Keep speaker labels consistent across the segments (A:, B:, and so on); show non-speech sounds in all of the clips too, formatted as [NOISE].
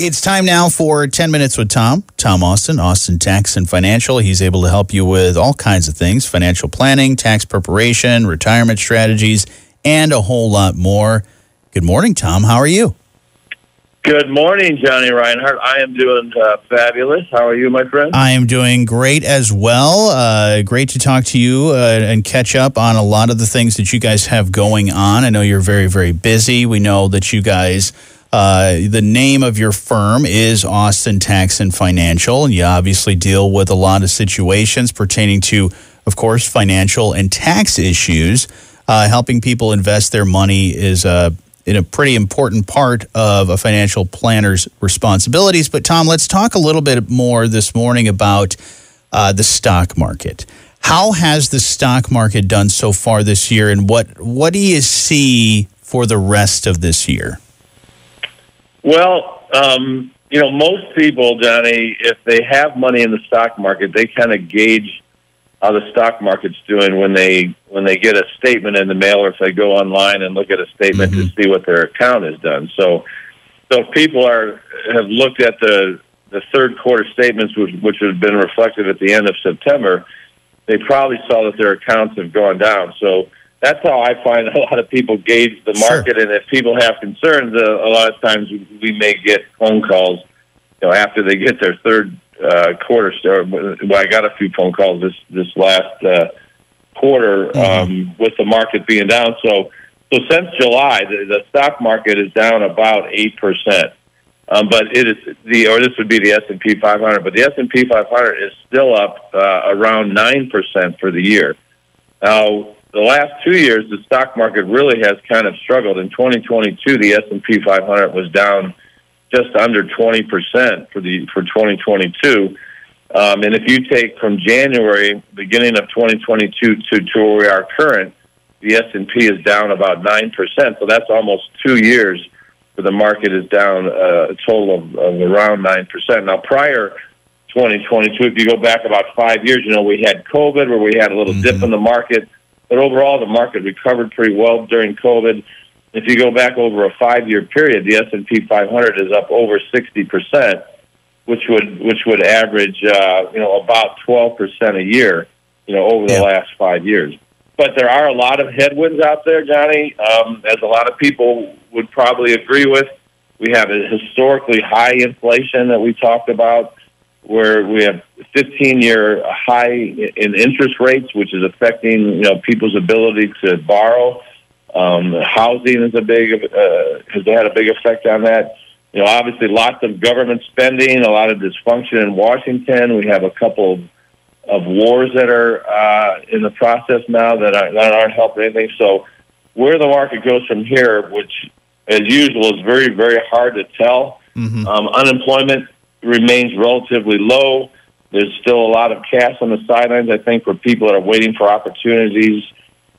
A: It's time now for 10 Minutes with Tom. Tom Austin, Austin Tax and Financial. He's able to help you with all kinds of things financial planning, tax preparation, retirement strategies, and a whole lot more. Good morning, Tom. How are you?
B: Good morning, Jonny Reinhardt. I am doing uh, fabulous. How are you, my friend?
A: I am doing great as well. Uh, great to talk to you uh, and catch up on a lot of the things that you guys have going on. I know you're very, very busy. We know that you guys uh, the name of your firm is Austin Tax and Financial, and you obviously deal with a lot of situations pertaining to, of course, financial and tax issues. Uh, helping people invest their money is a, a pretty important part of a financial planner's responsibilities. But, Tom, let's talk a little bit more this morning about uh, the stock market. How has the stock market done so far this year, and what, what do you see for the rest of this year?
B: Well, um, you know, most people, Jonny, if they have money in the stock market, they kind of gauge how the stock market's doing when they when they get a statement in the mail, or if they go online and look at a statement mm-hmm. to see what their account has done. So, so if people are have looked at the the third quarter statements, which, which have been reflected at the end of September, they probably saw that their accounts have gone down. So that's how I find a lot of people gauge the market. Sure. And if people have concerns, uh, a lot of times we may get phone calls, you know, after they get their third uh, quarter. Store. Well, I got a few phone calls this this last uh, quarter mm-hmm. um, with the market being down. So, so since July, the, the stock market is down about eight percent. Um, but it is the, or this would be the S and P 500. But the S and P 500 is still up uh, around nine percent for the year. Now, the last two years, the stock market really has kind of struggled. In 2022, the S&P 500 was down just under 20 percent for the for 2022. Um, and if you take from January, beginning of 2022 to, to where we are current, the S&P is down about nine percent. So that's almost two years where the market is down uh, a total of, of around nine percent. Now, prior 2022, if you go back about five years, you know we had COVID, where we had a little mm-hmm. dip in the market but overall, the market recovered pretty well during COVID. If you go back over a five-year period, the S&P 500 is up over 60 percent, which would which would average uh, you know about 12 percent a year, you know, over the yeah. last five years. But there are a lot of headwinds out there, Jonny, um, as a lot of people would probably agree with. We have a historically high inflation that we talked about where we have 15 year high in interest rates, which is affecting you know people's ability to borrow. Um, housing is a big uh, has had a big effect on that. You know, obviously, lots of government spending, a lot of dysfunction in Washington. We have a couple of, of wars that are uh, in the process now that, are, that aren't helping anything. So, where the market goes from here, which as usual is very, very hard to tell. Mm-hmm. Um, unemployment remains relatively low. There's still a lot of cash on the sidelines, I think, for people that are waiting for opportunities.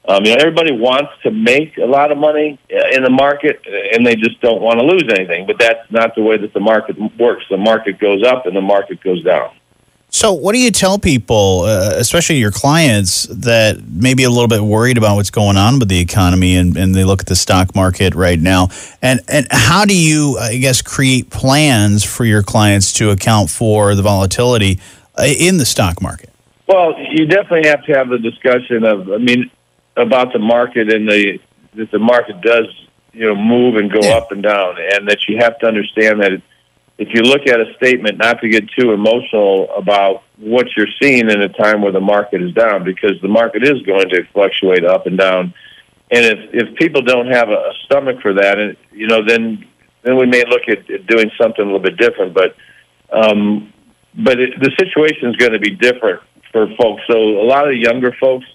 B: Um, you know, everybody wants to make a lot of money uh, in the market, and they just don't want to lose anything. But that's not the way that the market works. The market goes up, and the market goes down.
A: So, what do you tell people, uh, especially your clients, that may be a little bit worried about what's going on with the economy and, and they look at the stock market right now? And, and how do you, I guess, create plans for your clients to account for the volatility uh, in the stock market?
B: Well, you definitely have to have the discussion of, I mean, about the market and the that the market does, you know, move and go yeah. up and down, and that you have to understand that. It, if you look at a statement, not to get too emotional about what you're seeing in a time where the market is down, because the market is going to fluctuate up and down. And if, if people don't have a, stomach for that, and you know, then then we may look at, at doing something a little bit different. But um, but it, the situation is going to be different for folks. So a lot of the younger folks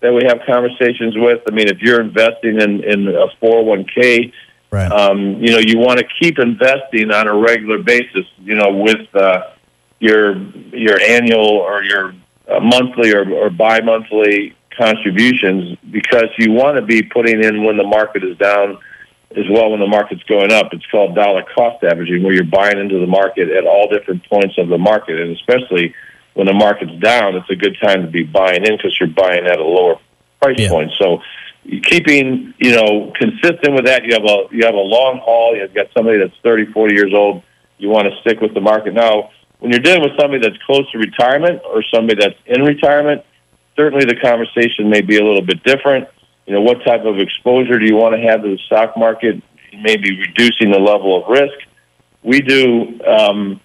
B: that we have conversations with, I mean, if you're investing in, in a 401k, Right. Um, you know, you want to keep investing on a regular basis. You know, with uh, your your annual or your uh, monthly or, or bi-monthly contributions because you want to be putting in when the market is down as well when the market's going up. It's called dollar cost averaging, where you're buying into the market at all different points of the market, and especially when the market's down, it's a good time to be buying in because you're buying at a lower price yeah. point. So keeping you know consistent with that. You have a you have a long haul. You've got somebody that's 30, 40 years old. you want to stick with the market. Now, when you're dealing with somebody that's close to retirement or somebody that's in retirement, certainly the conversation may be a little bit different. You know, what type of exposure do you want to have to the stock market? Maybe reducing the level of risk. We do um,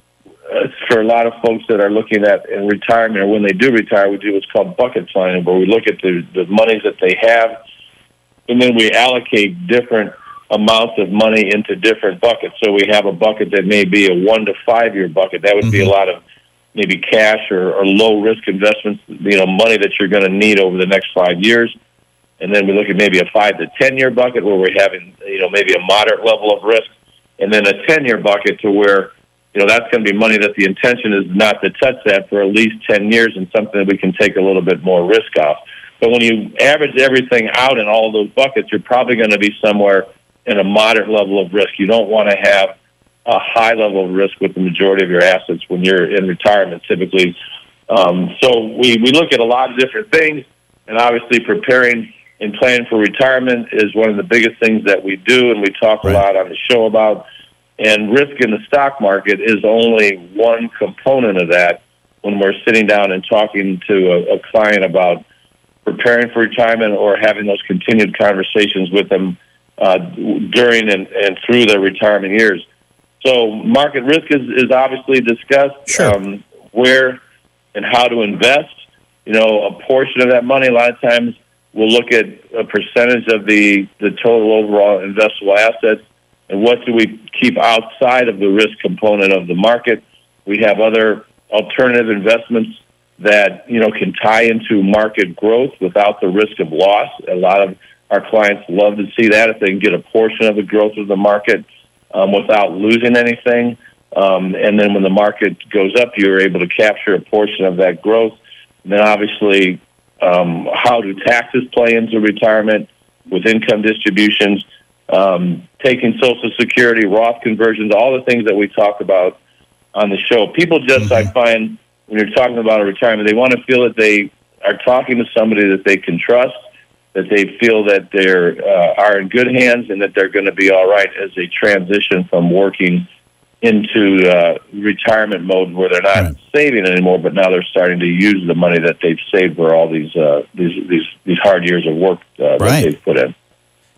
B: for a lot of folks that are looking at in retirement or when they do retire, we do what's called bucket planning, where we look at the, the monies that they have, and then we allocate different amounts of money into different buckets. So we have a bucket that may be a one to five year bucket. That would mm-hmm. be a mm-hmm. lot of maybe cash or, or low risk investments, you know, money that you're going to need over the next five years. And then we look at maybe a five to ten year bucket where we're having, you know, maybe a moderate level of risk, and then a ten year bucket to where, you know, that's going to be money that the intention is not to touch that for at least ten years and something that we can take a little bit more risk off. But when you average everything out in all of those buckets, you're probably going to be somewhere in a moderate level of risk. You don't want to have a high level of risk with the majority of your assets when you're in retirement, typically. Um, so we, we look at a lot of different things, and obviously preparing and planning for retirement is one of the biggest things that we do, and we talk right. a lot on the show about. And risk in the stock market is only one component of that when we're sitting down and talking to a, a client about preparing for retirement or having those continued conversations with them uh, during and, and through their retirement years. So market risk is, is obviously discussed.
A: Sure. Um,
B: where and how to invest. You know, a portion of that money, a lot of times, we'll look at a percentage of the, the total overall investable assets and what do we keep outside of the risk component of the market. We have other alternative investments that, you know, can tie into market growth without the risk of loss. A lot of our clients love to see that if they can get a portion of the growth of the market um, without losing anything. Um, and then when the market goes up, you're able to capture a portion of that growth. And then obviously, um, how do taxes play into retirement with income distributions, um, taking Social Security, Roth conversions, all the things that we talk about on the show. People just, mm-hmm. I find, when you're talking about a retirement, they want to feel that they are talking to somebody that they can trust that they feel that they uh, are in good hands and that they're going to be all right as they transition from working into uh, retirement mode where they're not right. saving anymore, but now they're starting to use the money that they've saved for all these uh, these, these these hard years of work uh, right. that they've put in.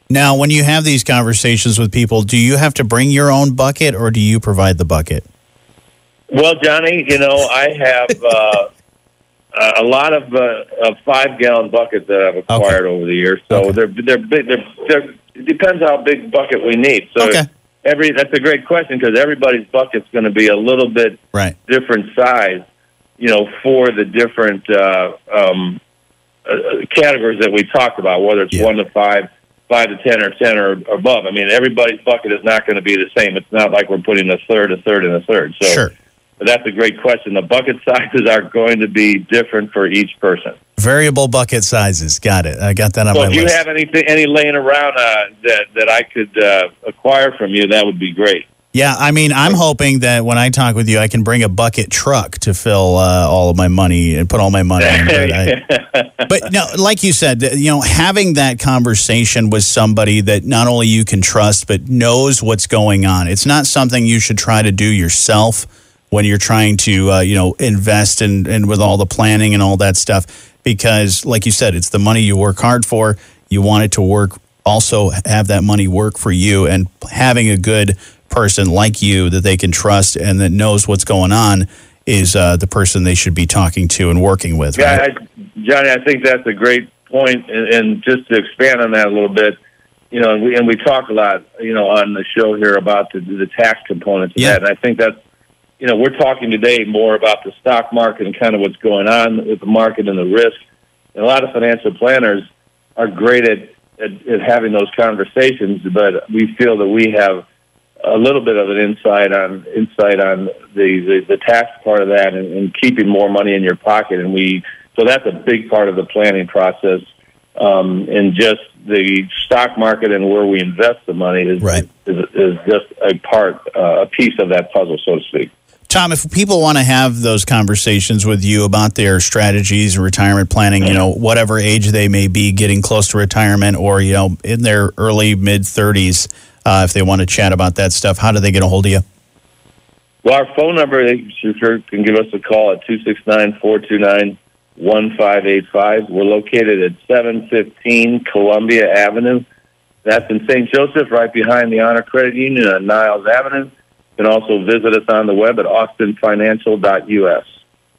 A: Now, when you have these conversations with people, do you have to bring your own bucket, or do you provide the bucket?
B: Well, Jonny, you know I have [LAUGHS] uh, a lot of uh, uh, five gallon buckets that I've acquired okay. over the years. So okay. they're they're big. They're, they're, it depends how big bucket we need. So okay. every that's a great question because everybody's bucket's going to be a little bit
A: right.
B: different size. You know, for the different uh, um, uh, categories that we talked about, whether it's yeah. one to five, five to ten, or ten or above. I mean, everybody's bucket is not going to be the same. It's not like we're putting a third, a third, and a third. So.
A: Sure
B: but that's a great question. The bucket sizes are going to be different for each person.
A: Variable bucket sizes. Got it. I got that on
B: so
A: my
B: list. if you have anything, any laying around uh, that that I could uh, acquire from you, that would be great.
A: Yeah, I mean, I'm hoping that when I talk with you, I can bring a bucket truck to fill uh, all of my money and put all my money in. But, I, [LAUGHS] but no, like you said, you know, having that conversation with somebody that not only you can trust but knows what's going on. It's not something you should try to do yourself when you're trying to uh, you know invest and and with all the planning and all that stuff because like you said it's the money you work hard for you want it to work also have that money work for you and having a good person like you that they can trust and that knows what's going on is uh, the person they should be talking to and working with
B: right? yeah I, jonny i think that's a great point and, and just to expand on that a little bit you know and we and we talk a lot you know on the show here about the, the tax components of yeah. that and i think that's you know, we're talking today more about the stock market and kind of what's going on with the market and the risk. And a lot of financial planners are great at, at, at having those conversations, but we feel that we have a little bit of an insight on insight on the, the, the tax part of that and, and keeping more money in your pocket. And we so that's a big part of the planning process. Um, and just the stock market and where we invest the money is
A: right.
B: is, is just a part, uh, a piece of that puzzle, so to speak.
A: Tom, if people want to have those conversations with you about their strategies, and retirement planning, you know, whatever age they may be, getting close to retirement, or you know, in their early mid thirties, uh, if they want to chat about that stuff, how do they get a hold of you?
B: Well, our phone number, you can give us a call at 269 429 1585. We're located at 715 Columbia Avenue. That's in St. Joseph, right behind the Honor Credit Union on Niles Avenue. Can also visit us on the web at austinfinancial.us.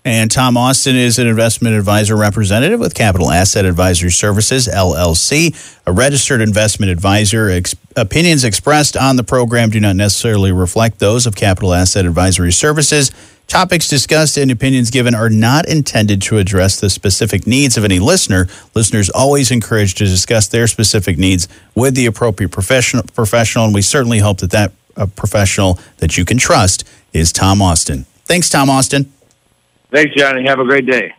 A: And Tom Austin is an investment advisor representative with Capital Asset Advisory Services, LLC, a registered investment advisor. Ex- opinions expressed on the program do not necessarily reflect those of Capital Asset Advisory Services. Topics discussed and opinions given are not intended to address the specific needs of any listener. Listeners always encouraged to discuss their specific needs with the appropriate professional, professional and we certainly hope that that uh, professional that you can trust is Tom Austin. Thanks, Tom Austin.
B: Thanks, Jonny. Have a great day.